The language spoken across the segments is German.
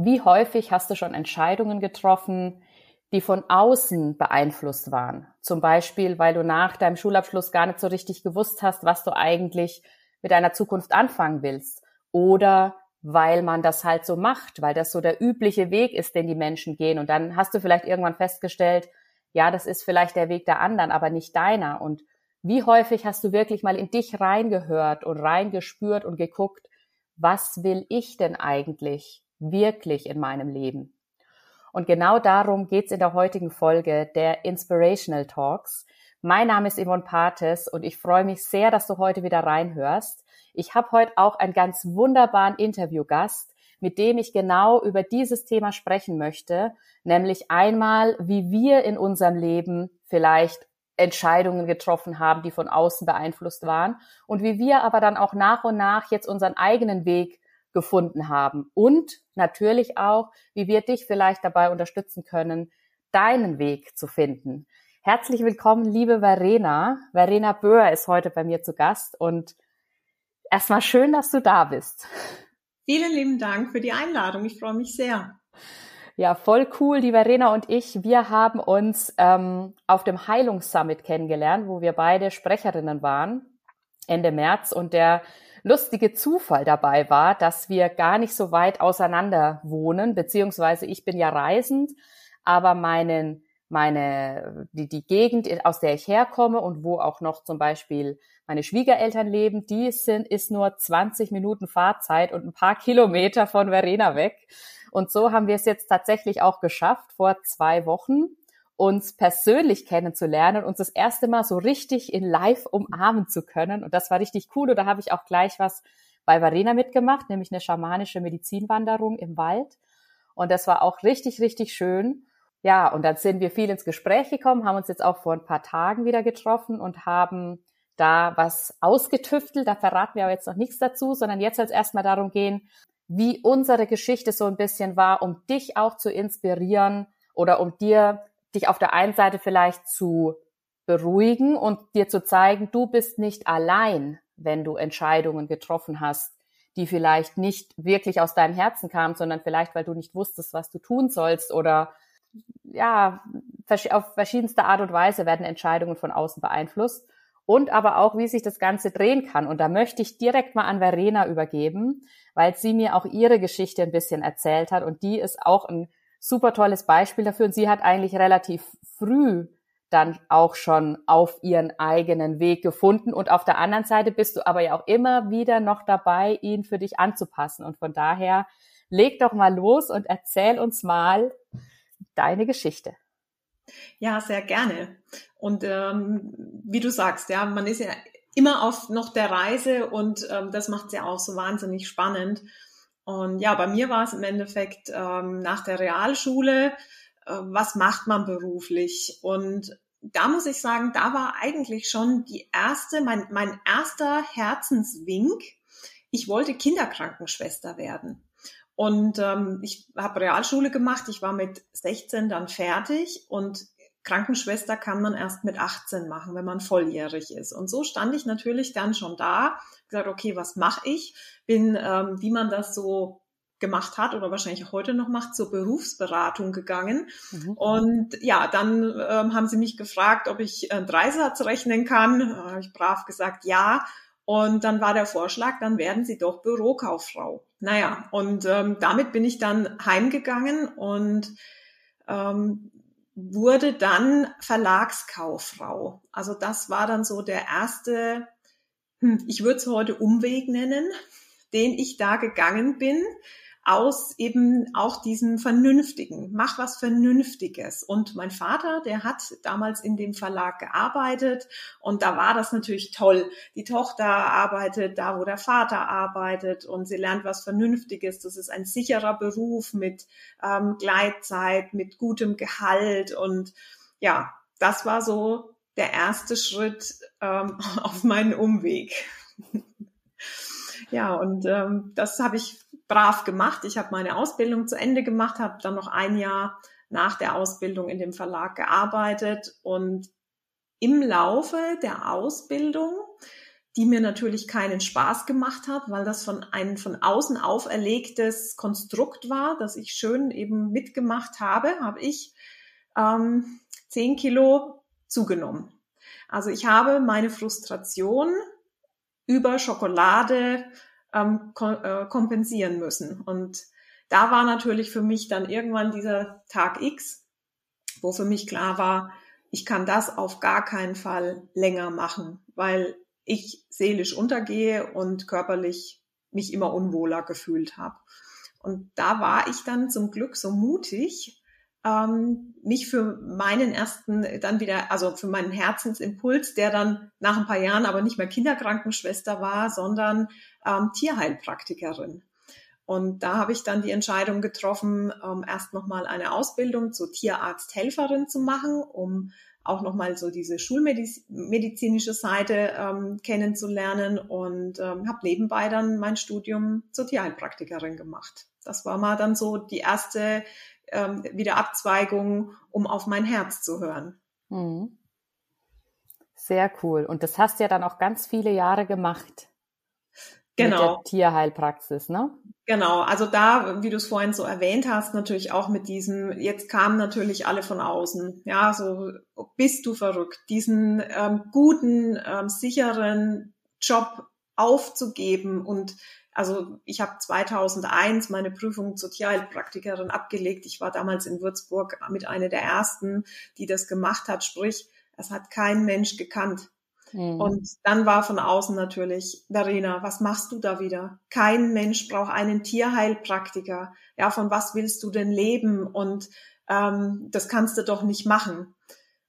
Wie häufig hast du schon Entscheidungen getroffen, die von außen beeinflusst waren? Zum Beispiel, weil du nach deinem Schulabschluss gar nicht so richtig gewusst hast, was du eigentlich mit deiner Zukunft anfangen willst. Oder weil man das halt so macht, weil das so der übliche Weg ist, den die Menschen gehen. Und dann hast du vielleicht irgendwann festgestellt, ja, das ist vielleicht der Weg der anderen, aber nicht deiner. Und wie häufig hast du wirklich mal in dich reingehört und reingespürt und geguckt, was will ich denn eigentlich wirklich in meinem Leben? Und genau darum geht's in der heutigen Folge der Inspirational Talks. Mein Name ist Yvonne Pates und ich freue mich sehr, dass du heute wieder reinhörst. Ich habe heute auch einen ganz wunderbaren Interviewgast, mit dem ich genau über dieses Thema sprechen möchte, nämlich einmal, wie wir in unserem Leben vielleicht Entscheidungen getroffen haben, die von außen beeinflusst waren und wie wir aber dann auch nach und nach jetzt unseren eigenen Weg gefunden haben und natürlich auch, wie wir dich vielleicht dabei unterstützen können, deinen Weg zu finden. Herzlich willkommen, liebe Verena. Verena Böhr ist heute bei mir zu Gast und erstmal schön, dass du da bist. Vielen lieben Dank für die Einladung. Ich freue mich sehr. Ja, voll cool. Die Verena und ich, wir haben uns ähm, auf dem Heilungssummit kennengelernt, wo wir beide Sprecherinnen waren, Ende März. Und der lustige Zufall dabei war, dass wir gar nicht so weit auseinander wohnen, beziehungsweise ich bin ja reisend, aber meinen, meine, die, die Gegend, aus der ich herkomme und wo auch noch zum Beispiel meine Schwiegereltern leben, die sind, ist nur 20 Minuten Fahrzeit und ein paar Kilometer von Verena weg. Und so haben wir es jetzt tatsächlich auch geschafft, vor zwei Wochen uns persönlich kennenzulernen, uns das erste Mal so richtig in Live umarmen zu können. Und das war richtig cool. Und da habe ich auch gleich was bei Varena mitgemacht, nämlich eine schamanische Medizinwanderung im Wald. Und das war auch richtig, richtig schön. Ja, und dann sind wir viel ins Gespräch gekommen, haben uns jetzt auch vor ein paar Tagen wieder getroffen und haben da was ausgetüftelt. Da verraten wir aber jetzt noch nichts dazu, sondern jetzt soll es erstmal darum gehen, wie unsere Geschichte so ein bisschen war, um dich auch zu inspirieren oder um dir, dich auf der einen Seite vielleicht zu beruhigen und dir zu zeigen, du bist nicht allein, wenn du Entscheidungen getroffen hast, die vielleicht nicht wirklich aus deinem Herzen kamen, sondern vielleicht, weil du nicht wusstest, was du tun sollst oder ja, auf verschiedenste Art und Weise werden Entscheidungen von außen beeinflusst und aber auch, wie sich das Ganze drehen kann. Und da möchte ich direkt mal an Verena übergeben, weil sie mir auch ihre Geschichte ein bisschen erzählt hat und die ist auch ein super tolles Beispiel dafür. Und sie hat eigentlich relativ früh dann auch schon auf ihren eigenen Weg gefunden. Und auf der anderen Seite bist du aber ja auch immer wieder noch dabei, ihn für dich anzupassen. Und von daher leg doch mal los und erzähl uns mal deine Geschichte. Ja, sehr gerne. Und ähm, wie du sagst, ja, man ist ja immer auf noch der Reise und ähm, das macht es ja auch so wahnsinnig spannend. Und ja, bei mir war es im Endeffekt ähm, nach der Realschule, äh, was macht man beruflich? Und da muss ich sagen, da war eigentlich schon die erste, mein, mein erster Herzenswink. Ich wollte Kinderkrankenschwester werden. Und ähm, ich habe Realschule gemacht, ich war mit 16 dann fertig und Krankenschwester kann man erst mit 18 machen, wenn man volljährig ist. Und so stand ich natürlich dann schon da, gesagt, okay, was mache ich? Bin, ähm, wie man das so gemacht hat oder wahrscheinlich auch heute noch macht, zur Berufsberatung gegangen. Mhm. Und ja, dann ähm, haben sie mich gefragt, ob ich einen Dreisatz rechnen kann. Da habe ich brav gesagt, ja. Und dann war der Vorschlag, dann werden Sie doch Bürokauffrau. Naja, und ähm, damit bin ich dann heimgegangen und ähm, wurde dann Verlagskauffrau. Also das war dann so der erste, hm, ich würde es heute Umweg nennen, den ich da gegangen bin aus eben auch diesem Vernünftigen. Mach was Vernünftiges. Und mein Vater, der hat damals in dem Verlag gearbeitet und da war das natürlich toll. Die Tochter arbeitet da, wo der Vater arbeitet und sie lernt was Vernünftiges. Das ist ein sicherer Beruf mit ähm, Gleitzeit, mit gutem Gehalt und ja, das war so der erste Schritt ähm, auf meinen Umweg. ja, und ähm, das habe ich brav gemacht. Ich habe meine Ausbildung zu Ende gemacht, habe dann noch ein Jahr nach der Ausbildung in dem Verlag gearbeitet und im Laufe der Ausbildung, die mir natürlich keinen Spaß gemacht hat, weil das von einem von außen auferlegtes Konstrukt war, das ich schön eben mitgemacht habe, habe ich ähm, 10 Kilo zugenommen. Also ich habe meine Frustration über Schokolade ähm, äh, kompensieren müssen. Und da war natürlich für mich dann irgendwann dieser Tag X, wo für mich klar war, ich kann das auf gar keinen Fall länger machen, weil ich seelisch untergehe und körperlich mich immer unwohler gefühlt habe. Und da war ich dann zum Glück so mutig, ähm, mich für meinen ersten dann wieder, also für meinen Herzensimpuls, der dann nach ein paar Jahren aber nicht mehr Kinderkrankenschwester war, sondern ähm, Tierheilpraktikerin. Und da habe ich dann die Entscheidung getroffen, ähm, erst nochmal eine Ausbildung zur Tierarzthelferin zu machen, um auch nochmal so diese schulmedizinische Seite ähm, kennenzulernen und ähm, habe nebenbei dann mein Studium zur Tierheilpraktikerin gemacht. Das war mal dann so die erste ähm, wieder Abzweigung, um auf mein Herz zu hören. Mhm. Sehr cool. Und das hast du ja dann auch ganz viele Jahre gemacht. Genau. Mit der Tierheilpraxis, ne? Genau. Also da, wie du es vorhin so erwähnt hast, natürlich auch mit diesem, jetzt kamen natürlich alle von außen. Ja, so bist du verrückt, diesen ähm, guten, ähm, sicheren Job aufzugeben und also ich habe 2001 meine Prüfung zur Tierheilpraktikerin abgelegt. Ich war damals in Würzburg mit einer der ersten, die das gemacht hat. Sprich, es hat kein Mensch gekannt. Mhm. Und dann war von außen natürlich, Verena, was machst du da wieder? Kein Mensch braucht einen Tierheilpraktiker. Ja, von was willst du denn leben? Und ähm, das kannst du doch nicht machen.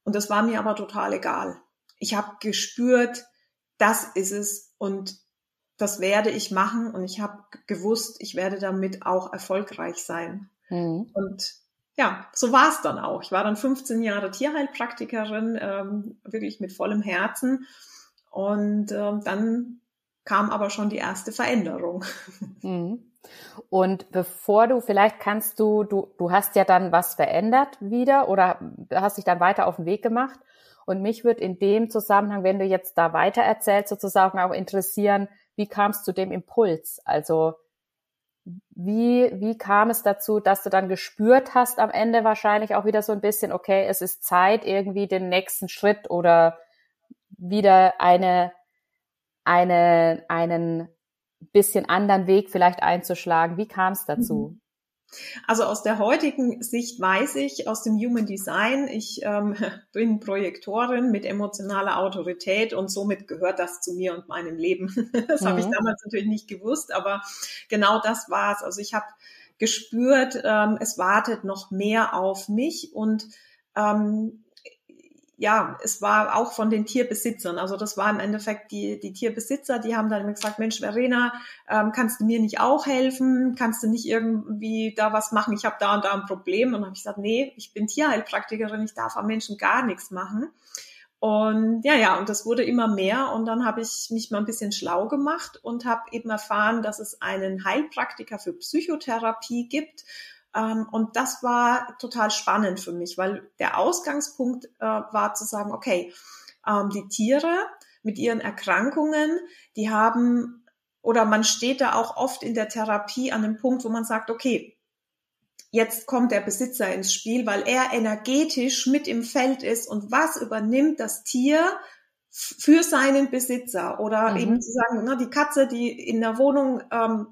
Und das war mir aber total egal. Ich habe gespürt, das ist es und das werde ich machen und ich habe gewusst, ich werde damit auch erfolgreich sein. Mhm. Und ja, so war es dann auch. Ich war dann 15 Jahre Tierheilpraktikerin, ähm, wirklich mit vollem Herzen. Und ähm, dann kam aber schon die erste Veränderung. Mhm. Und bevor du, vielleicht kannst du, du, du hast ja dann was verändert wieder oder hast dich dann weiter auf den Weg gemacht. Und mich würde in dem Zusammenhang, wenn du jetzt da weiter erzählst, sozusagen auch interessieren, wie kam es zu dem Impuls? Also wie, wie kam es dazu, dass du dann gespürt hast am Ende wahrscheinlich auch wieder so ein bisschen, okay, es ist Zeit, irgendwie den nächsten Schritt oder wieder eine, eine, einen bisschen anderen Weg vielleicht einzuschlagen. Wie kam es dazu? Also aus der heutigen Sicht weiß ich aus dem Human Design, ich ähm, bin Projektorin mit emotionaler Autorität und somit gehört das zu mir und meinem Leben. Das mhm. habe ich mhm. damals natürlich nicht gewusst, aber genau das war es. Also ich habe gespürt, ähm, es wartet noch mehr auf mich und ähm, ja, es war auch von den Tierbesitzern. Also das war im Endeffekt die, die Tierbesitzer, die haben dann gesagt, Mensch, Verena, ähm, kannst du mir nicht auch helfen? Kannst du nicht irgendwie da was machen? Ich habe da und da ein Problem. Und dann habe ich gesagt, nee, ich bin Tierheilpraktikerin, ich darf am Menschen gar nichts machen. Und ja, ja, und das wurde immer mehr. Und dann habe ich mich mal ein bisschen schlau gemacht und habe eben erfahren, dass es einen Heilpraktiker für Psychotherapie gibt und das war total spannend für mich, weil der Ausgangspunkt äh, war zu sagen, okay, ähm, die Tiere mit ihren Erkrankungen, die haben, oder man steht da auch oft in der Therapie an dem Punkt, wo man sagt, okay, jetzt kommt der Besitzer ins Spiel, weil er energetisch mit im Feld ist und was übernimmt das Tier für seinen Besitzer oder mhm. eben zu sagen, na, die Katze, die in der Wohnung ähm,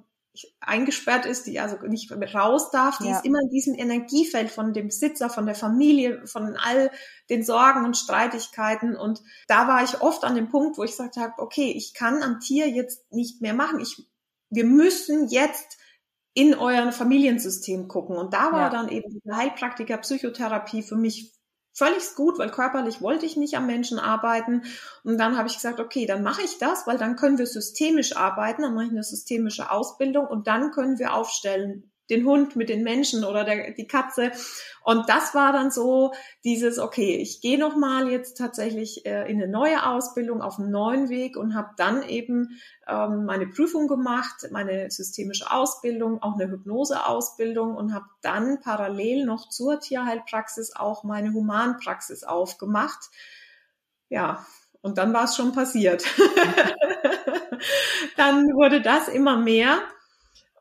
eingesperrt ist, die also nicht raus darf, die ja. ist immer in diesem Energiefeld von dem Besitzer, von der Familie, von all den Sorgen und Streitigkeiten. Und da war ich oft an dem Punkt, wo ich gesagt habe, okay, ich kann am Tier jetzt nicht mehr machen. Ich, wir müssen jetzt in euer Familiensystem gucken. Und da war ja. dann eben die Heilpraktiker Psychotherapie für mich völlig gut, weil körperlich wollte ich nicht am Menschen arbeiten. Und dann habe ich gesagt, okay, dann mache ich das, weil dann können wir systemisch arbeiten, dann mache ich eine systemische Ausbildung und dann können wir aufstellen, den Hund mit den Menschen oder der, die Katze. Und das war dann so dieses, okay, ich gehe nochmal jetzt tatsächlich äh, in eine neue Ausbildung, auf einen neuen Weg und habe dann eben ähm, meine Prüfung gemacht, meine systemische Ausbildung, auch eine Hypnoseausbildung und habe dann parallel noch zur Tierheilpraxis auch meine Humanpraxis aufgemacht. Ja, Und dann war es schon passiert. dann wurde das immer mehr.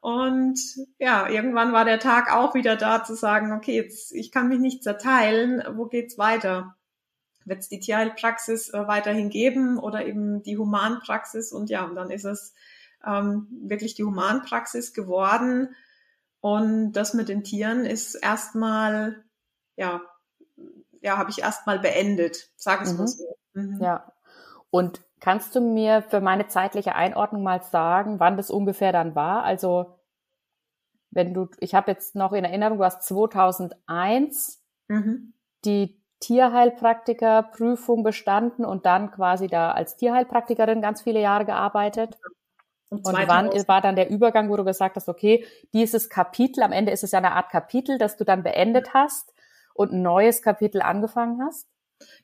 Und ja, irgendwann war der Tag auch wieder da zu sagen, okay, jetzt, ich kann mich nicht zerteilen, wo geht's weiter? Wird es die Tierheilpraxis äh, weiterhin geben oder eben die Humanpraxis? Und ja, und dann ist es ähm, wirklich die Humanpraxis geworden. Und das mit den Tieren ist erstmal, ja, ja, habe ich erstmal beendet, sage es mhm. mal so. Mhm. Ja. Und kannst du mir für meine zeitliche Einordnung mal sagen, wann das ungefähr dann war? Also wenn du, ich habe jetzt noch in Erinnerung, du hast 2001 mhm. die Tierheilpraktikerprüfung bestanden und dann quasi da als Tierheilpraktikerin ganz viele Jahre gearbeitet. Und, und wann war dann der Übergang, wo du gesagt hast, okay, dieses Kapitel, am Ende ist es ja eine Art Kapitel, das du dann beendet hast und ein neues Kapitel angefangen hast?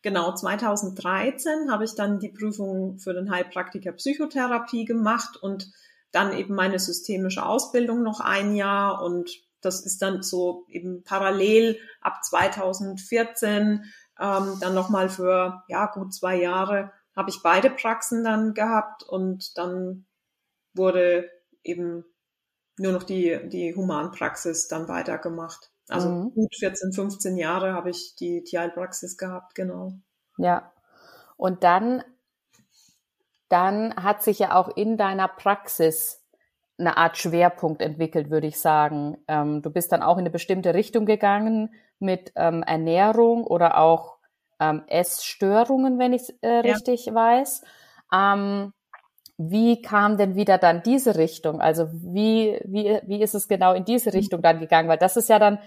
Genau, 2013 habe ich dann die Prüfung für den Heilpraktiker Psychotherapie gemacht und dann eben meine systemische Ausbildung noch ein Jahr und das ist dann so eben parallel ab 2014 ähm, dann nochmal für ja gut zwei Jahre habe ich beide Praxen dann gehabt und dann wurde eben nur noch die die Humanpraxis dann weitergemacht. Also mhm. gut 14, 15 Jahre habe ich die Tierheilpraxis gehabt, genau. Ja. Und dann dann hat sich ja auch in deiner Praxis eine Art Schwerpunkt entwickelt, würde ich sagen. Ähm, du bist dann auch in eine bestimmte Richtung gegangen mit ähm, Ernährung oder auch ähm, Essstörungen, wenn ich es äh, richtig ja. weiß. Ähm, wie kam denn wieder dann diese Richtung? Also wie, wie, wie ist es genau in diese mhm. Richtung dann gegangen? Weil das ist ja dann,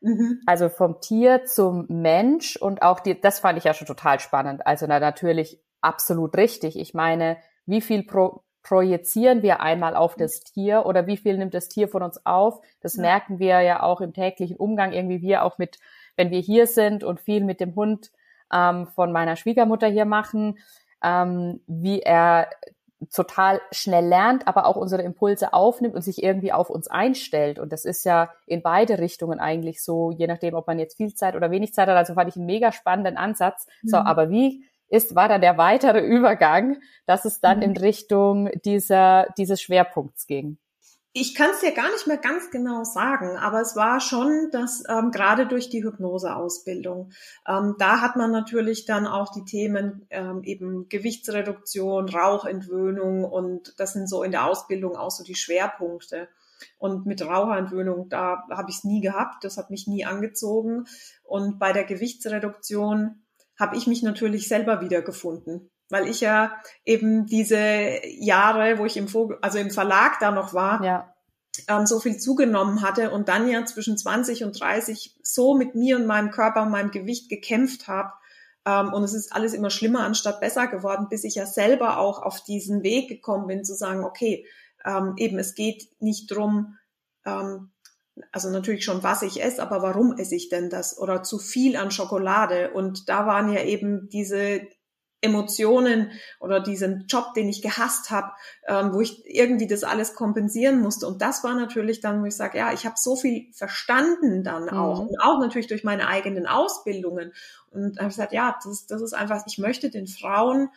mhm. also vom Tier zum Mensch und auch die, das fand ich ja schon total spannend. Also na, natürlich absolut richtig. Ich meine, wie viel pro, projizieren wir einmal auf das Tier oder wie viel nimmt das Tier von uns auf? Das ja. merken wir ja auch im täglichen Umgang, irgendwie wir auch mit, wenn wir hier sind und viel mit dem Hund ähm, von meiner Schwiegermutter hier machen, ähm, wie er total schnell lernt, aber auch unsere Impulse aufnimmt und sich irgendwie auf uns einstellt. Und das ist ja in beide Richtungen eigentlich so, je nachdem, ob man jetzt viel Zeit oder wenig Zeit hat. Also fand ich einen mega spannenden Ansatz. Mhm. So, aber wie ist, war dann der weitere Übergang, dass es dann mhm. in Richtung dieser, dieses Schwerpunkts ging? Ich kann es dir gar nicht mehr ganz genau sagen, aber es war schon, dass ähm, gerade durch die Hypnoseausbildung, ähm, da hat man natürlich dann auch die Themen ähm, eben Gewichtsreduktion, Rauchentwöhnung und das sind so in der Ausbildung auch so die Schwerpunkte. Und mit Raucherentwöhnung, da habe ich es nie gehabt, das hat mich nie angezogen. Und bei der Gewichtsreduktion habe ich mich natürlich selber wiedergefunden, weil ich ja eben diese Jahre, wo ich im, Vogel, also im Verlag da noch war, ja. ähm, so viel zugenommen hatte und dann ja zwischen 20 und 30 so mit mir und meinem Körper und meinem Gewicht gekämpft habe. Ähm, und es ist alles immer schlimmer anstatt besser geworden, bis ich ja selber auch auf diesen Weg gekommen bin, zu sagen, okay, ähm, eben es geht nicht drum ähm, also natürlich schon, was ich esse, aber warum esse ich denn das? Oder zu viel an Schokolade. Und da waren ja eben diese Emotionen oder diesen Job, den ich gehasst habe, ähm, wo ich irgendwie das alles kompensieren musste. Und das war natürlich dann, wo ich sage, ja, ich habe so viel verstanden dann mhm. auch. Und auch natürlich durch meine eigenen Ausbildungen. Und habe gesagt, ja, das, das ist einfach, ich möchte den Frauen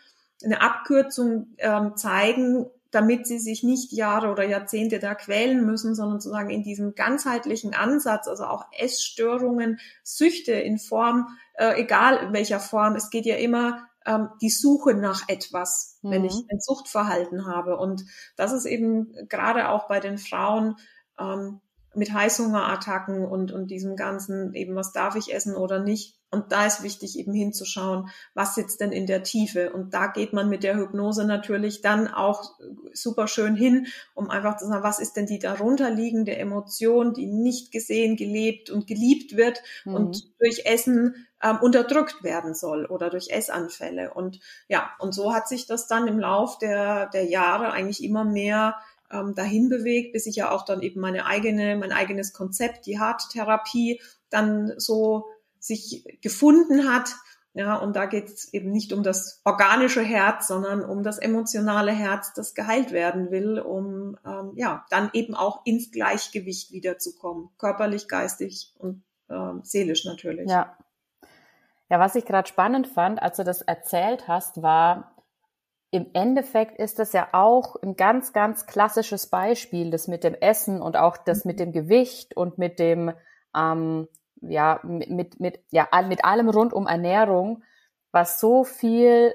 eine Abkürzung ähm, zeigen, damit sie sich nicht Jahre oder Jahrzehnte da quälen müssen, sondern sozusagen in diesem ganzheitlichen Ansatz, also auch Essstörungen, Süchte in Form, äh, egal in welcher Form, es geht ja immer ähm, die Suche nach etwas, mhm. wenn ich mhm. ein Suchtverhalten habe. Und das ist eben gerade auch bei den Frauen ähm, mit Heißhungerattacken und, und diesem ganzen, eben was darf ich essen oder nicht, und da ist wichtig, eben hinzuschauen, was sitzt denn in der Tiefe. Und da geht man mit der Hypnose natürlich dann auch super schön hin, um einfach zu sagen, was ist denn die darunterliegende Emotion, die nicht gesehen, gelebt und geliebt wird mhm. und durch Essen ähm, unterdrückt werden soll oder durch Essanfälle. Und ja, und so hat sich das dann im Lauf der, der Jahre eigentlich immer mehr ähm, dahin bewegt, bis ich ja auch dann eben meine eigene, mein eigenes Konzept, die Harttherapie, dann so sich gefunden hat. Ja, und da geht es eben nicht um das organische Herz, sondern um das emotionale Herz, das geheilt werden will, um ähm, ja dann eben auch ins Gleichgewicht wiederzukommen, körperlich, geistig und ähm, seelisch natürlich. Ja. Ja, was ich gerade spannend fand, als du das erzählt hast, war, im Endeffekt ist das ja auch ein ganz, ganz klassisches Beispiel, das mit dem Essen und auch das mit dem Gewicht und mit dem, ähm, ja, mit, mit, ja, mit allem rund um Ernährung, was so viel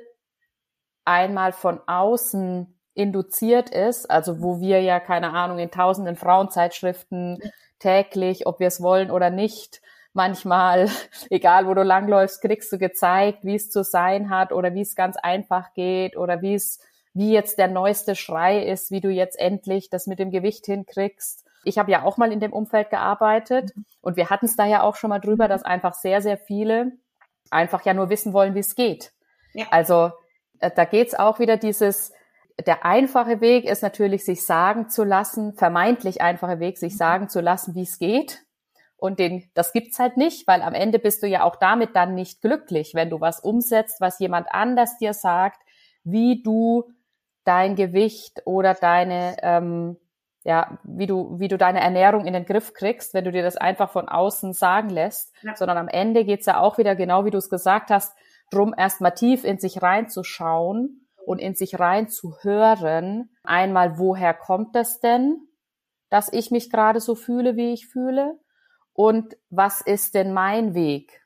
einmal von außen induziert ist, also wo wir ja, keine Ahnung, in tausenden Frauenzeitschriften täglich, ob wir es wollen oder nicht, manchmal, egal wo du langläufst, kriegst du gezeigt, wie es zu sein hat oder wie es ganz einfach geht oder wie es, wie jetzt der neueste Schrei ist, wie du jetzt endlich das mit dem Gewicht hinkriegst. Ich habe ja auch mal in dem Umfeld gearbeitet mhm. und wir hatten es da ja auch schon mal drüber, dass einfach sehr, sehr viele einfach ja nur wissen wollen, wie es geht. Ja. Also äh, da geht's auch wieder dieses, der einfache Weg ist natürlich, sich sagen zu lassen, vermeintlich einfache Weg, sich mhm. sagen zu lassen, wie es geht. Und den, das gibt's halt nicht, weil am Ende bist du ja auch damit dann nicht glücklich, wenn du was umsetzt, was jemand anders dir sagt, wie du dein Gewicht oder deine, ähm, ja, wie du, wie du deine Ernährung in den Griff kriegst, wenn du dir das einfach von außen sagen lässt, ja. sondern am Ende geht's ja auch wieder, genau wie du es gesagt hast, drum erstmal tief in sich reinzuschauen und in sich reinzuhören. Einmal, woher kommt das denn, dass ich mich gerade so fühle, wie ich fühle? und was ist denn mein Weg,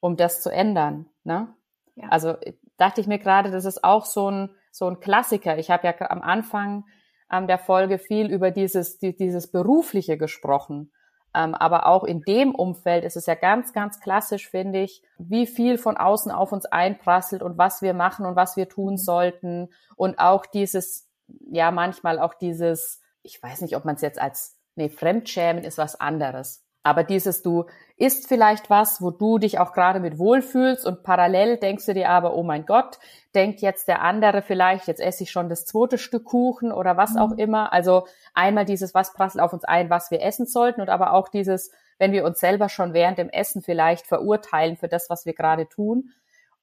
um das zu ändern. Ne? Ja. Also dachte ich mir gerade, das ist auch so ein, so ein Klassiker. Ich habe ja am Anfang ähm, der Folge viel über dieses, die, dieses Berufliche gesprochen. Ähm, aber auch in dem Umfeld ist es ja ganz, ganz klassisch, finde ich, wie viel von außen auf uns einprasselt und was wir machen und was wir tun mhm. sollten. Und auch dieses, ja, manchmal auch dieses, ich weiß nicht, ob man es jetzt als, nee, Fremdschämen ist was anderes. Aber dieses, du isst vielleicht was, wo du dich auch gerade mit wohlfühlst und parallel denkst du dir aber, oh mein Gott, denkt jetzt der andere vielleicht, jetzt esse ich schon das zweite Stück Kuchen oder was auch mhm. immer. Also einmal dieses, was prasselt auf uns ein, was wir essen sollten und aber auch dieses, wenn wir uns selber schon während dem Essen vielleicht verurteilen für das, was wir gerade tun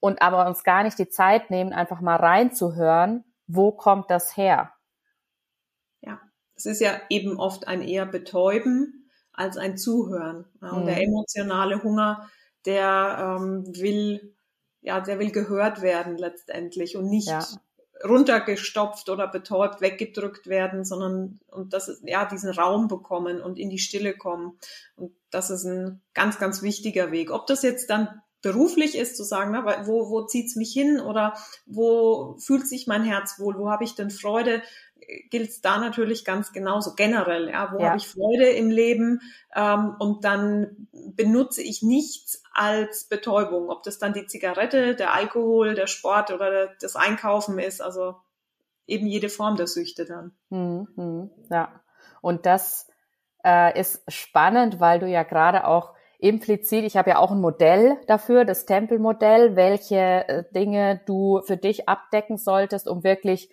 und aber uns gar nicht die Zeit nehmen, einfach mal reinzuhören, wo kommt das her? Ja, es ist ja eben oft ein eher Betäuben als ein Zuhören. Ja, und mhm. der emotionale Hunger, der ähm, will, ja, der will gehört werden letztendlich und nicht ja. runtergestopft oder betäubt, weggedrückt werden, sondern und das ist ja diesen Raum bekommen und in die Stille kommen. Und das ist ein ganz, ganz wichtiger Weg. Ob das jetzt dann beruflich ist, zu sagen, na, wo, wo zieht's mich hin oder wo fühlt sich mein Herz wohl, wo habe ich denn Freude, gilt es da natürlich ganz genauso generell. Ja, wo ja. habe ich Freude im Leben? Ähm, und dann benutze ich nichts als Betäubung, ob das dann die Zigarette, der Alkohol, der Sport oder das Einkaufen ist. Also eben jede Form der Süchte dann. Mhm, ja, und das äh, ist spannend, weil du ja gerade auch implizit, ich habe ja auch ein Modell dafür, das Tempelmodell, welche äh, Dinge du für dich abdecken solltest, um wirklich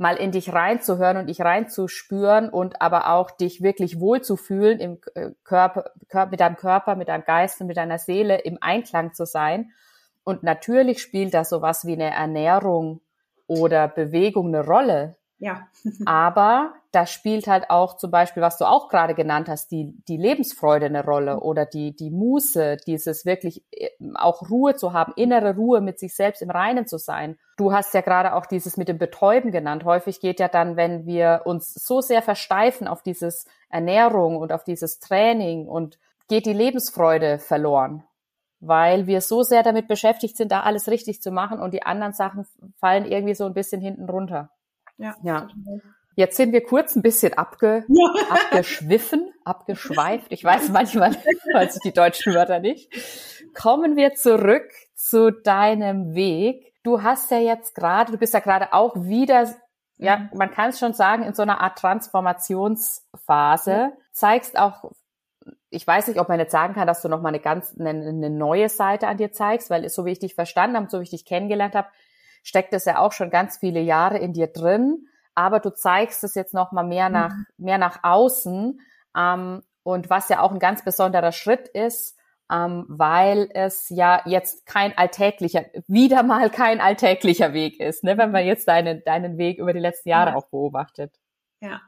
mal in dich reinzuhören und dich reinzuspüren und aber auch dich wirklich wohlzufühlen im äh, Körper, mit deinem Körper, mit deinem Geist und mit deiner Seele im Einklang zu sein. Und natürlich spielt da sowas wie eine Ernährung oder Bewegung eine Rolle. Ja. Aber da spielt halt auch zum Beispiel, was du auch gerade genannt hast, die, die Lebensfreude eine Rolle oder die, die Muße, dieses wirklich äh, auch Ruhe zu haben, innere Ruhe mit sich selbst im Reinen zu sein. Du hast ja gerade auch dieses mit dem Betäuben genannt. Häufig geht ja dann, wenn wir uns so sehr versteifen auf dieses Ernährung und auf dieses Training und geht die Lebensfreude verloren weil wir so sehr damit beschäftigt sind, da alles richtig zu machen und die anderen Sachen fallen irgendwie so ein bisschen hinten runter. Ja. ja. Jetzt sind wir kurz ein bisschen abge, ja. abgeschwiffen, abgeschweift. Ich weiß manchmal, weiß ich die deutschen Wörter nicht. Kommen wir zurück zu deinem Weg. Du hast ja jetzt gerade, du bist ja gerade auch wieder, ja, mhm. man kann es schon sagen, in so einer Art Transformationsphase. Zeigst auch, ich weiß nicht, ob man jetzt sagen kann, dass du noch mal eine ganz, eine, eine neue Seite an dir zeigst, weil so wie ich dich verstanden habe, so wie ich dich kennengelernt habe, steckt es ja auch schon ganz viele Jahre in dir drin, aber du zeigst es jetzt noch mal mehr nach mhm. mehr nach außen ähm, und was ja auch ein ganz besonderer Schritt ist, ähm, weil es ja jetzt kein alltäglicher, wieder mal kein alltäglicher Weg ist, ne, wenn man jetzt deinen deinen Weg über die letzten Jahre ja. auch beobachtet. Ja.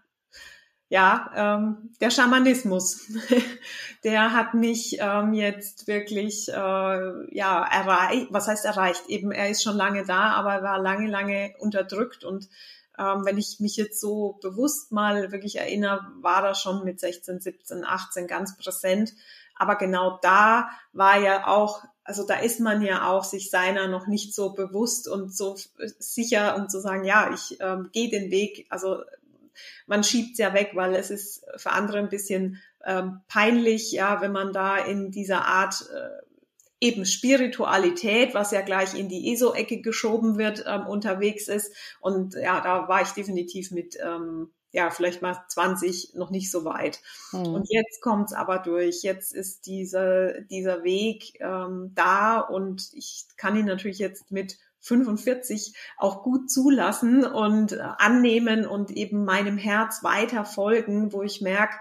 Ja, ähm, der Schamanismus, der hat mich ähm, jetzt wirklich, äh, ja, erreicht, was heißt erreicht? Eben, er ist schon lange da, aber er war lange, lange unterdrückt und ähm, wenn ich mich jetzt so bewusst mal wirklich erinnere, war das schon mit 16, 17, 18 ganz präsent. Aber genau da war ja auch, also da ist man ja auch sich seiner noch nicht so bewusst und so sicher und zu sagen, ja, ich ähm, gehe den Weg. Also man schiebt es ja weg, weil es ist für andere ein bisschen ähm, peinlich, ja, wenn man da in dieser Art äh, eben Spiritualität, was ja gleich in die ESO-Ecke geschoben wird, ähm, unterwegs ist. Und ja, da war ich definitiv mit, ähm, ja, vielleicht mal 20 noch nicht so weit. Mhm. Und jetzt kommt's aber durch. Jetzt ist dieser, dieser Weg ähm, da und ich kann ihn natürlich jetzt mit 45 auch gut zulassen und äh, annehmen und eben meinem Herz weiter folgen, wo ich merke,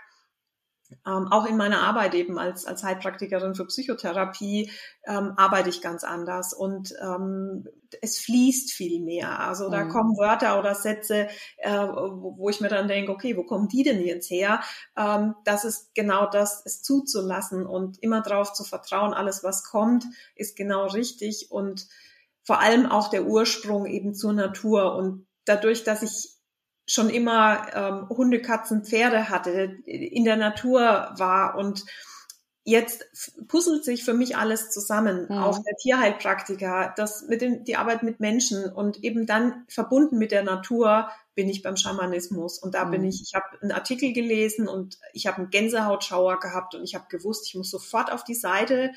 ähm, auch in meiner Arbeit eben als, als Heilpraktikerin für Psychotherapie ähm, arbeite ich ganz anders und ähm, es fließt viel mehr. Also da mhm. kommen Wörter oder Sätze, äh, wo, wo, ich mir dann denke, okay, wo kommen die denn jetzt her? Ähm, das ist genau das, es zuzulassen und immer darauf zu vertrauen, alles was kommt, ist genau richtig und vor allem auch der Ursprung eben zur Natur und dadurch, dass ich schon immer ähm, Hunde, Katzen, Pferde hatte, in der Natur war und jetzt puzzelt sich für mich alles zusammen, mhm. auch der Tierheilpraktiker, das mit dem, die Arbeit mit Menschen und eben dann verbunden mit der Natur bin ich beim Schamanismus und da mhm. bin ich, ich habe einen Artikel gelesen und ich habe einen Gänsehautschauer gehabt und ich habe gewusst, ich muss sofort auf die Seite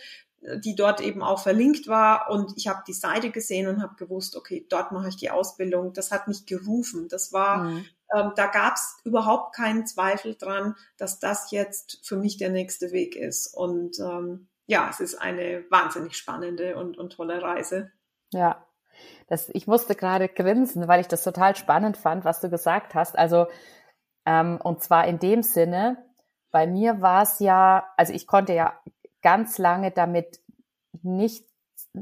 die dort eben auch verlinkt war. Und ich habe die Seite gesehen und habe gewusst, okay, dort mache ich die Ausbildung. Das hat mich gerufen. Das war, mhm. ähm, da gab es überhaupt keinen Zweifel dran, dass das jetzt für mich der nächste Weg ist. Und ähm, ja, es ist eine wahnsinnig spannende und, und tolle Reise. Ja, das, ich musste gerade grinsen, weil ich das total spannend fand, was du gesagt hast. Also, ähm, und zwar in dem Sinne, bei mir war es ja, also ich konnte ja ganz lange damit nicht,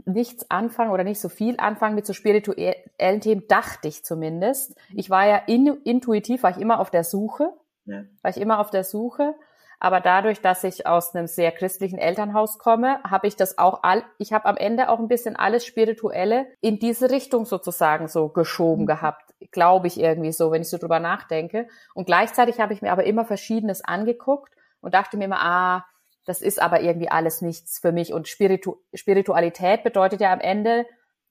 nichts anfangen oder nicht so viel anfangen mit so spirituellen Themen, dachte ich zumindest. Ich war ja in, intuitiv, war ich immer auf der Suche, ja. war ich immer auf der Suche. Aber dadurch, dass ich aus einem sehr christlichen Elternhaus komme, habe ich das auch all, ich habe am Ende auch ein bisschen alles Spirituelle in diese Richtung sozusagen so geschoben mhm. gehabt, glaube ich irgendwie so, wenn ich so drüber nachdenke. Und gleichzeitig habe ich mir aber immer Verschiedenes angeguckt und dachte mir immer, ah, das ist aber irgendwie alles nichts für mich. Und Spiritu Spiritualität bedeutet ja am Ende,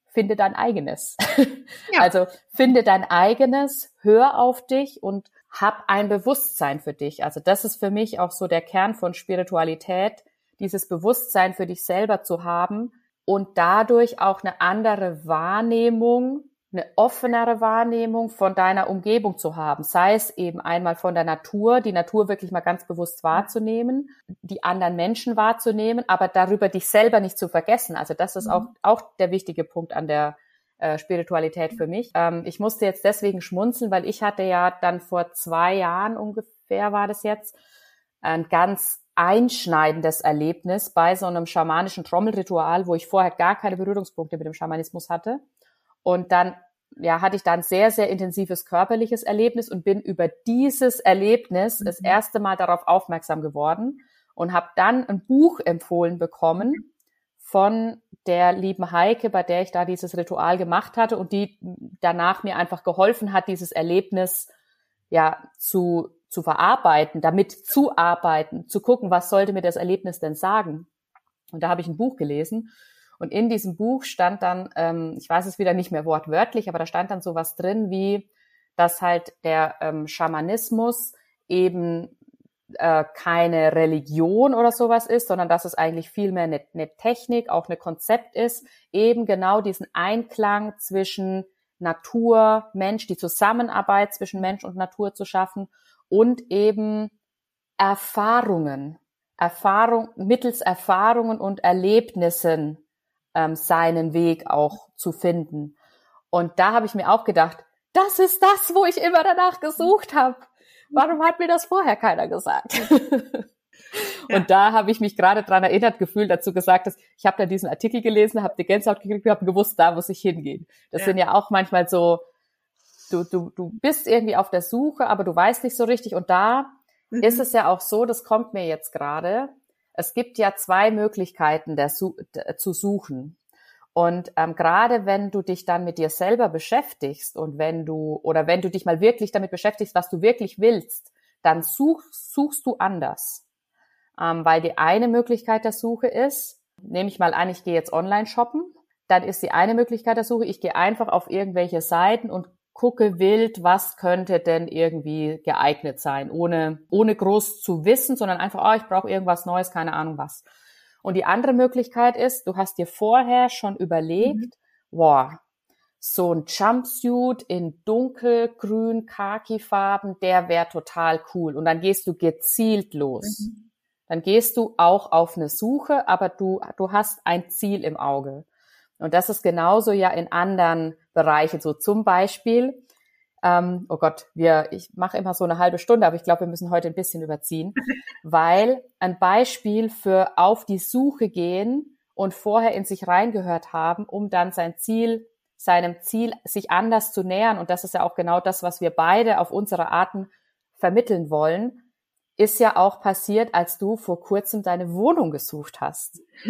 finde dein eigenes. Ja. Also finde dein eigenes, hör auf dich und hab ein Bewusstsein für dich. Also das ist für mich auch so der Kern von Spiritualität, dieses Bewusstsein für dich selber zu haben und dadurch auch eine andere Wahrnehmung eine offenere Wahrnehmung von deiner Umgebung zu haben, sei es eben einmal von der Natur, die Natur wirklich mal ganz bewusst wahrzunehmen, die anderen Menschen wahrzunehmen, aber darüber dich selber nicht zu vergessen. Also das ist auch, mhm. auch der wichtige Punkt an der äh, Spiritualität für mich. Ähm, ich musste jetzt deswegen schmunzeln, weil ich hatte ja dann vor zwei Jahren ungefähr war das jetzt ein ganz einschneidendes Erlebnis bei so einem schamanischen Trommelritual, wo ich vorher gar keine Berührungspunkte mit dem Schamanismus hatte. Und dann ja, hatte ich dann sehr, sehr intensives körperliches Erlebnis und bin über dieses Erlebnis mhm. das erste Mal darauf aufmerksam geworden und habe dann ein Buch empfohlen bekommen von der lieben Heike, bei der ich da dieses Ritual gemacht hatte und die danach mir einfach geholfen hat, dieses Erlebnis ja zu, zu verarbeiten, damit zu arbeiten, zu gucken, was sollte mir das Erlebnis denn sagen. Und da habe ich ein Buch gelesen und in diesem Buch stand dann, ähm, ich weiß es wieder nicht mehr wortwörtlich, aber da stand dann sowas drin wie, dass halt der ähm, Schamanismus eben äh, keine Religion oder sowas ist, sondern dass es eigentlich vielmehr eine, eine Technik, auch eine Konzept ist, eben genau diesen Einklang zwischen Natur, Mensch, die Zusammenarbeit zwischen Mensch und Natur zu schaffen und eben Erfahrungen, Erfahrung, mittels Erfahrungen und Erlebnissen ähm, seinen Weg auch zu finden. Und da habe ich mir auch gedacht, das ist das, wo ich immer danach gesucht habe. Warum hat mir das vorher keiner gesagt? Ja. Und da habe ich mich gerade dran erinnert gefühlt, dazu gesagt, dass ich habe da diesen Artikel gelesen, habe die Gänsehaut gekriegt, habe gewusst, da muss ich hingehen. Das ja. sind ja auch manchmal so du, du, du bist irgendwie auf der Suche, aber du weißt nicht so richtig. Und da mhm. ist es ja auch so, das kommt mir jetzt gerade. Es gibt ja zwei Möglichkeiten der, der, zu suchen. Und ähm, gerade wenn du dich dann mit dir selber beschäftigst und wenn du oder wenn du dich mal wirklich damit beschäftigst, was du wirklich willst, dann such, suchst du anders. Ähm, weil die eine Möglichkeit der Suche ist, nehme ich mal an, ich gehe jetzt online shoppen, dann ist die eine Möglichkeit der Suche, ich gehe einfach auf irgendwelche Seiten und gucke wild, was könnte denn irgendwie geeignet sein, ohne, ohne groß zu wissen, sondern einfach, oh, ich brauche irgendwas Neues, keine Ahnung was. Und die andere Möglichkeit ist, du hast dir vorher schon überlegt, mhm. wow, so ein Jumpsuit in dunkelgrün, khaki-Farben, der wäre total cool. Und dann gehst du gezielt los. Mhm. Dann gehst du auch auf eine Suche, aber du, du hast ein Ziel im Auge. Und das ist genauso ja in anderen Bereichen so. Zum Beispiel, ähm, oh Gott, wir, ich mache immer so eine halbe Stunde, aber ich glaube, wir müssen heute ein bisschen überziehen, weil ein Beispiel für auf die Suche gehen und vorher in sich reingehört haben, um dann sein Ziel, seinem Ziel sich anders zu nähern. Und das ist ja auch genau das, was wir beide auf unsere Arten vermitteln wollen ist ja auch passiert, als du vor kurzem deine Wohnung gesucht hast.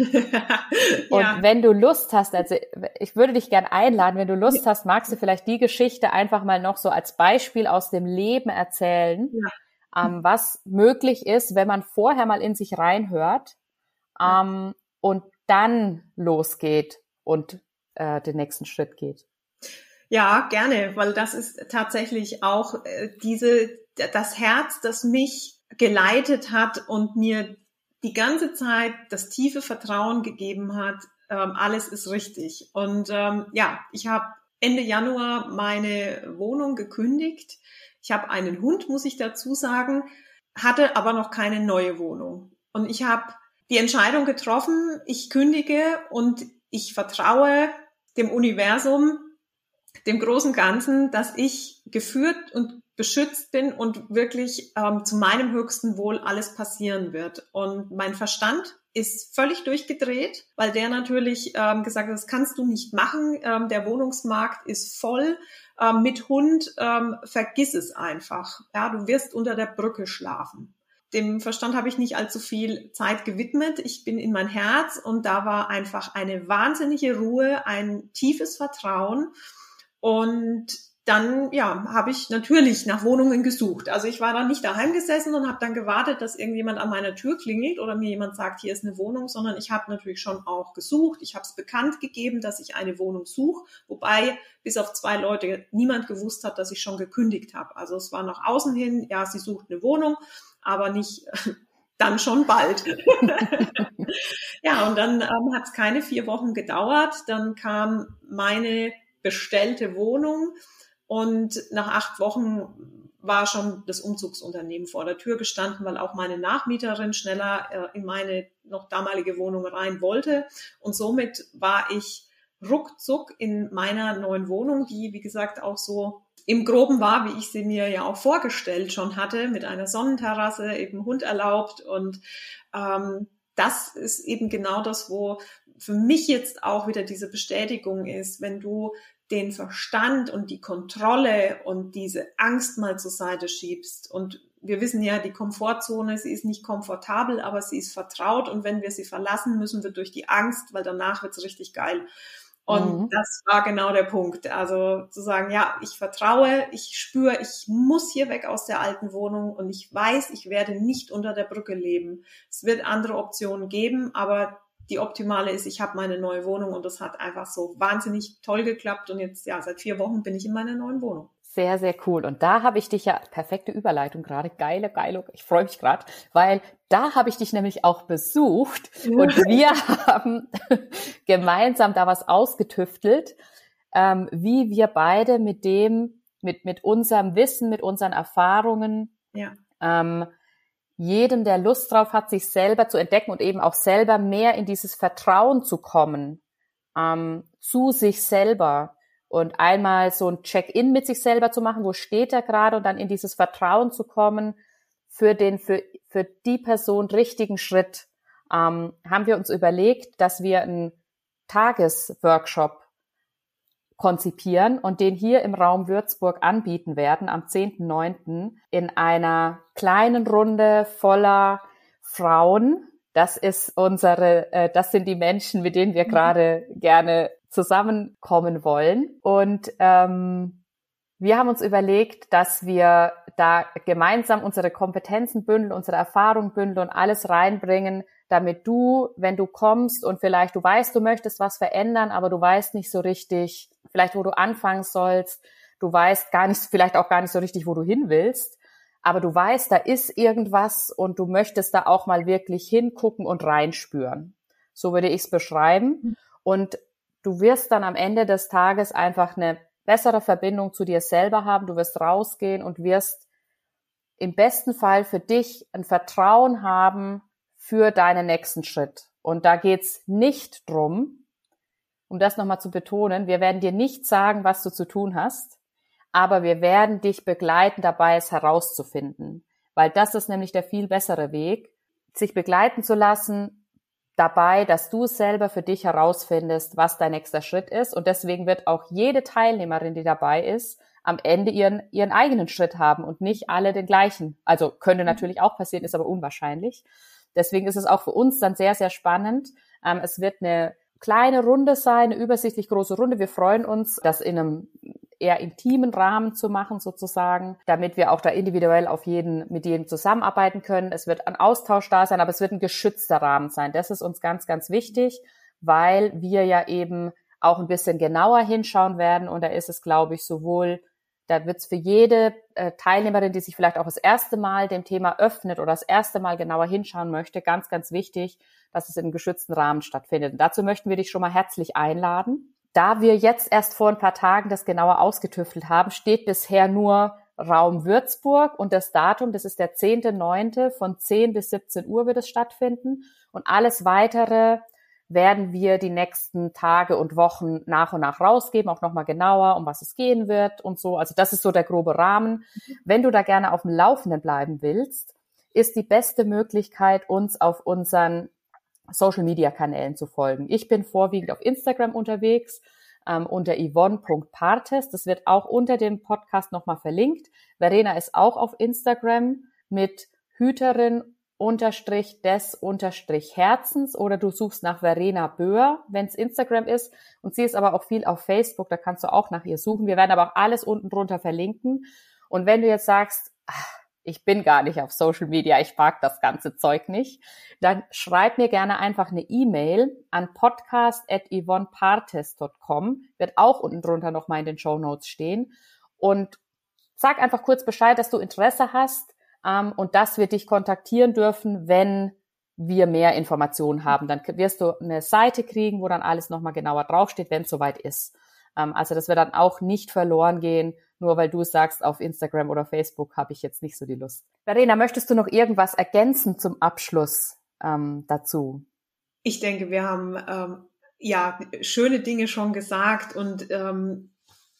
Und ja. wenn du Lust hast, also ich würde dich gern einladen, wenn du Lust hast, magst du vielleicht die Geschichte einfach mal noch so als Beispiel aus dem Leben erzählen, ja. ähm, was möglich ist, wenn man vorher mal in sich reinhört ähm, und dann losgeht und äh, den nächsten Schritt geht. Ja, gerne, weil das ist tatsächlich auch äh, diese das Herz, das mich geleitet hat und mir die ganze Zeit das tiefe Vertrauen gegeben hat, ähm, alles ist richtig. Und ähm, ja, ich habe Ende Januar meine Wohnung gekündigt. Ich habe einen Hund, muss ich dazu sagen, hatte aber noch keine neue Wohnung. Und ich habe die Entscheidung getroffen, ich kündige und ich vertraue dem Universum, dem großen Ganzen, dass ich geführt und beschützt bin und wirklich ähm, zu meinem höchsten Wohl alles passieren wird. Und mein Verstand ist völlig durchgedreht, weil der natürlich ähm, gesagt hat, das kannst du nicht machen. Ähm, der Wohnungsmarkt ist voll ähm, mit Hund. Ähm, vergiss es einfach. Ja, du wirst unter der Brücke schlafen. Dem Verstand habe ich nicht allzu viel Zeit gewidmet. Ich bin in mein Herz und da war einfach eine wahnsinnige Ruhe, ein tiefes Vertrauen. Und dann ja, habe ich natürlich nach Wohnungen gesucht. Also ich war dann nicht daheim gesessen und habe dann gewartet, dass irgendjemand an meiner Tür klingelt oder mir jemand sagt, hier ist eine Wohnung, sondern ich habe natürlich schon auch gesucht. Ich habe es bekannt gegeben, dass ich eine Wohnung suche, wobei bis auf zwei Leute niemand gewusst hat, dass ich schon gekündigt habe. Also es war nach außen hin, ja, sie sucht eine Wohnung, aber nicht dann schon bald. ja, und dann ähm, hat es keine vier Wochen gedauert. Dann kam meine bestellte Wohnung und nach acht Wochen war schon das Umzugsunternehmen vor der Tür gestanden, weil auch meine Nachmieterin schneller äh, in meine noch damalige Wohnung rein wollte. Und somit war ich ruckzuck in meiner neuen Wohnung, die, wie gesagt, auch so im Groben war, wie ich sie mir ja auch vorgestellt schon hatte, mit einer Sonnenterrasse, eben Hund erlaubt. Und ähm, das ist eben genau das, wo für mich jetzt auch wieder diese Bestätigung ist, wenn du den Verstand und die Kontrolle und diese Angst mal zur Seite schiebst. Und wir wissen ja, die Komfortzone, sie ist nicht komfortabel, aber sie ist vertraut. Und wenn wir sie verlassen, müssen wir durch die Angst, weil danach wird es richtig geil. Und mhm. das war genau der Punkt. Also zu sagen, ja, ich vertraue, ich spüre, ich muss hier weg aus der alten Wohnung und ich weiß, ich werde nicht unter der Brücke leben. Es wird andere Optionen geben, aber die optimale ist, ich habe meine neue Wohnung und das hat einfach so wahnsinnig toll geklappt und jetzt, ja, seit vier Wochen bin ich in meiner neuen Wohnung. Sehr, sehr cool. Und da habe ich dich ja, perfekte Überleitung gerade, geile, geile, ich freue mich gerade, weil da habe ich dich nämlich auch besucht und wir haben gemeinsam da was ausgetüftelt, ähm, wie wir beide mit dem, mit, mit unserem Wissen, mit unseren Erfahrungen, ja. ähm, jedem, der Lust drauf hat, sich selber zu entdecken und eben auch selber mehr in dieses Vertrauen zu kommen ähm, zu sich selber und einmal so ein Check-in mit sich selber zu machen, wo steht er gerade und dann in dieses Vertrauen zu kommen für den für für die Person richtigen Schritt, ähm, haben wir uns überlegt, dass wir einen Tagesworkshop konzipieren und den hier im Raum Würzburg anbieten werden am 10.9. in einer kleinen Runde voller Frauen. Das ist unsere, äh, das sind die Menschen, mit denen wir mhm. gerade gerne zusammenkommen wollen. Und ähm, wir haben uns überlegt, dass wir da gemeinsam unsere Kompetenzen bündeln, unsere Erfahrung bündeln und alles reinbringen, damit du, wenn du kommst und vielleicht du weißt, du möchtest was verändern, aber du weißt nicht so richtig, vielleicht wo du anfangen sollst, du weißt gar nicht, vielleicht auch gar nicht so richtig, wo du hin willst, aber du weißt, da ist irgendwas und du möchtest da auch mal wirklich hingucken und reinspüren. So würde ich es beschreiben. Mhm. Und du wirst dann am Ende des Tages einfach eine bessere Verbindung zu dir selber haben. Du wirst rausgehen und wirst im besten Fall für dich ein Vertrauen haben für deinen nächsten Schritt. Und da geht's nicht drum, um das nochmal zu betonen, wir werden dir nicht sagen, was du zu tun hast, aber wir werden dich begleiten dabei, es herauszufinden. Weil das ist nämlich der viel bessere Weg, sich begleiten zu lassen dabei, dass du selber für dich herausfindest, was dein nächster Schritt ist. Und deswegen wird auch jede Teilnehmerin, die dabei ist, am Ende ihren, ihren eigenen Schritt haben und nicht alle den gleichen. Also könnte natürlich auch passieren, ist aber unwahrscheinlich. Deswegen ist es auch für uns dann sehr, sehr spannend. Ähm, es wird eine kleine Runde sein, eine übersichtlich große Runde. Wir freuen uns, das in einem eher intimen Rahmen zu machen sozusagen, damit wir auch da individuell auf jeden, mit jedem zusammenarbeiten können. Es wird ein Austausch da sein, aber es wird ein geschützter Rahmen sein. Das ist uns ganz, ganz wichtig, weil wir ja eben auch ein bisschen genauer hinschauen werden und da ist es, glaube ich, sowohl da wird es für jede äh, Teilnehmerin, die sich vielleicht auch das erste Mal dem Thema öffnet oder das erste Mal genauer hinschauen möchte, ganz, ganz wichtig, dass es einem geschützten Rahmen stattfindet. Und dazu möchten wir dich schon mal herzlich einladen. Da wir jetzt erst vor ein paar Tagen das genauer ausgetüftelt haben, steht bisher nur Raum Würzburg und das Datum, das ist der 10.9. von 10 bis 17 Uhr wird es stattfinden. Und alles weitere werden wir die nächsten Tage und Wochen nach und nach rausgeben, auch nochmal genauer, um was es gehen wird und so. Also das ist so der grobe Rahmen. Wenn du da gerne auf dem Laufenden bleiben willst, ist die beste Möglichkeit, uns auf unseren Social Media Kanälen zu folgen. Ich bin vorwiegend auf Instagram unterwegs ähm, unter yvonne.partes. Das wird auch unter dem Podcast nochmal verlinkt. Verena ist auch auf Instagram mit Hüterin unterstrich des unterstrich Herzens oder du suchst nach Verena Böhr, wenn es Instagram ist. Und sie ist aber auch viel auf Facebook, da kannst du auch nach ihr suchen. Wir werden aber auch alles unten drunter verlinken. Und wenn du jetzt sagst, ach, ich bin gar nicht auf Social Media, ich mag das ganze Zeug nicht, dann schreib mir gerne einfach eine E-Mail an podcast.yvonnepartes.com, wird auch unten drunter nochmal in den Show Notes stehen. Und sag einfach kurz Bescheid, dass du Interesse hast, ähm, und dass wir dich kontaktieren dürfen, wenn wir mehr Informationen haben. Dann wirst du eine Seite kriegen, wo dann alles nochmal genauer draufsteht, wenn es soweit ist. Ähm, also das wird dann auch nicht verloren gehen, nur weil du sagst, auf Instagram oder Facebook habe ich jetzt nicht so die Lust. Verena, möchtest du noch irgendwas ergänzen zum Abschluss ähm, dazu? Ich denke, wir haben ähm, ja schöne Dinge schon gesagt und ähm,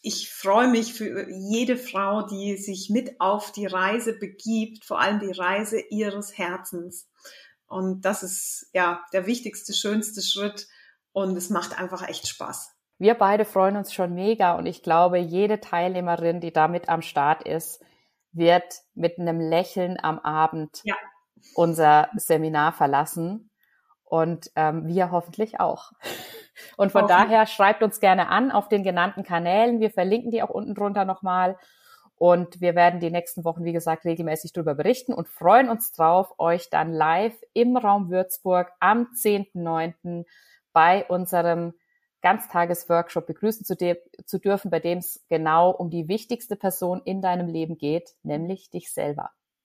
ich freue mich für jede Frau, die sich mit auf die Reise begibt, vor allem die Reise ihres Herzens. Und das ist ja der wichtigste, schönste Schritt und es macht einfach echt Spaß. Wir beide freuen uns schon mega und ich glaube, jede Teilnehmerin, die damit am Start ist, wird mit einem Lächeln am Abend ja. unser Seminar verlassen und ähm, wir hoffentlich auch. Und von daher schreibt uns gerne an auf den genannten Kanälen. Wir verlinken die auch unten drunter nochmal. Und wir werden die nächsten Wochen, wie gesagt, regelmäßig darüber berichten und freuen uns drauf, euch dann live im Raum Würzburg am 10.9. bei unserem Ganztagesworkshop begrüßen zu, zu dürfen, bei dem es genau um die wichtigste Person in deinem Leben geht, nämlich dich selber.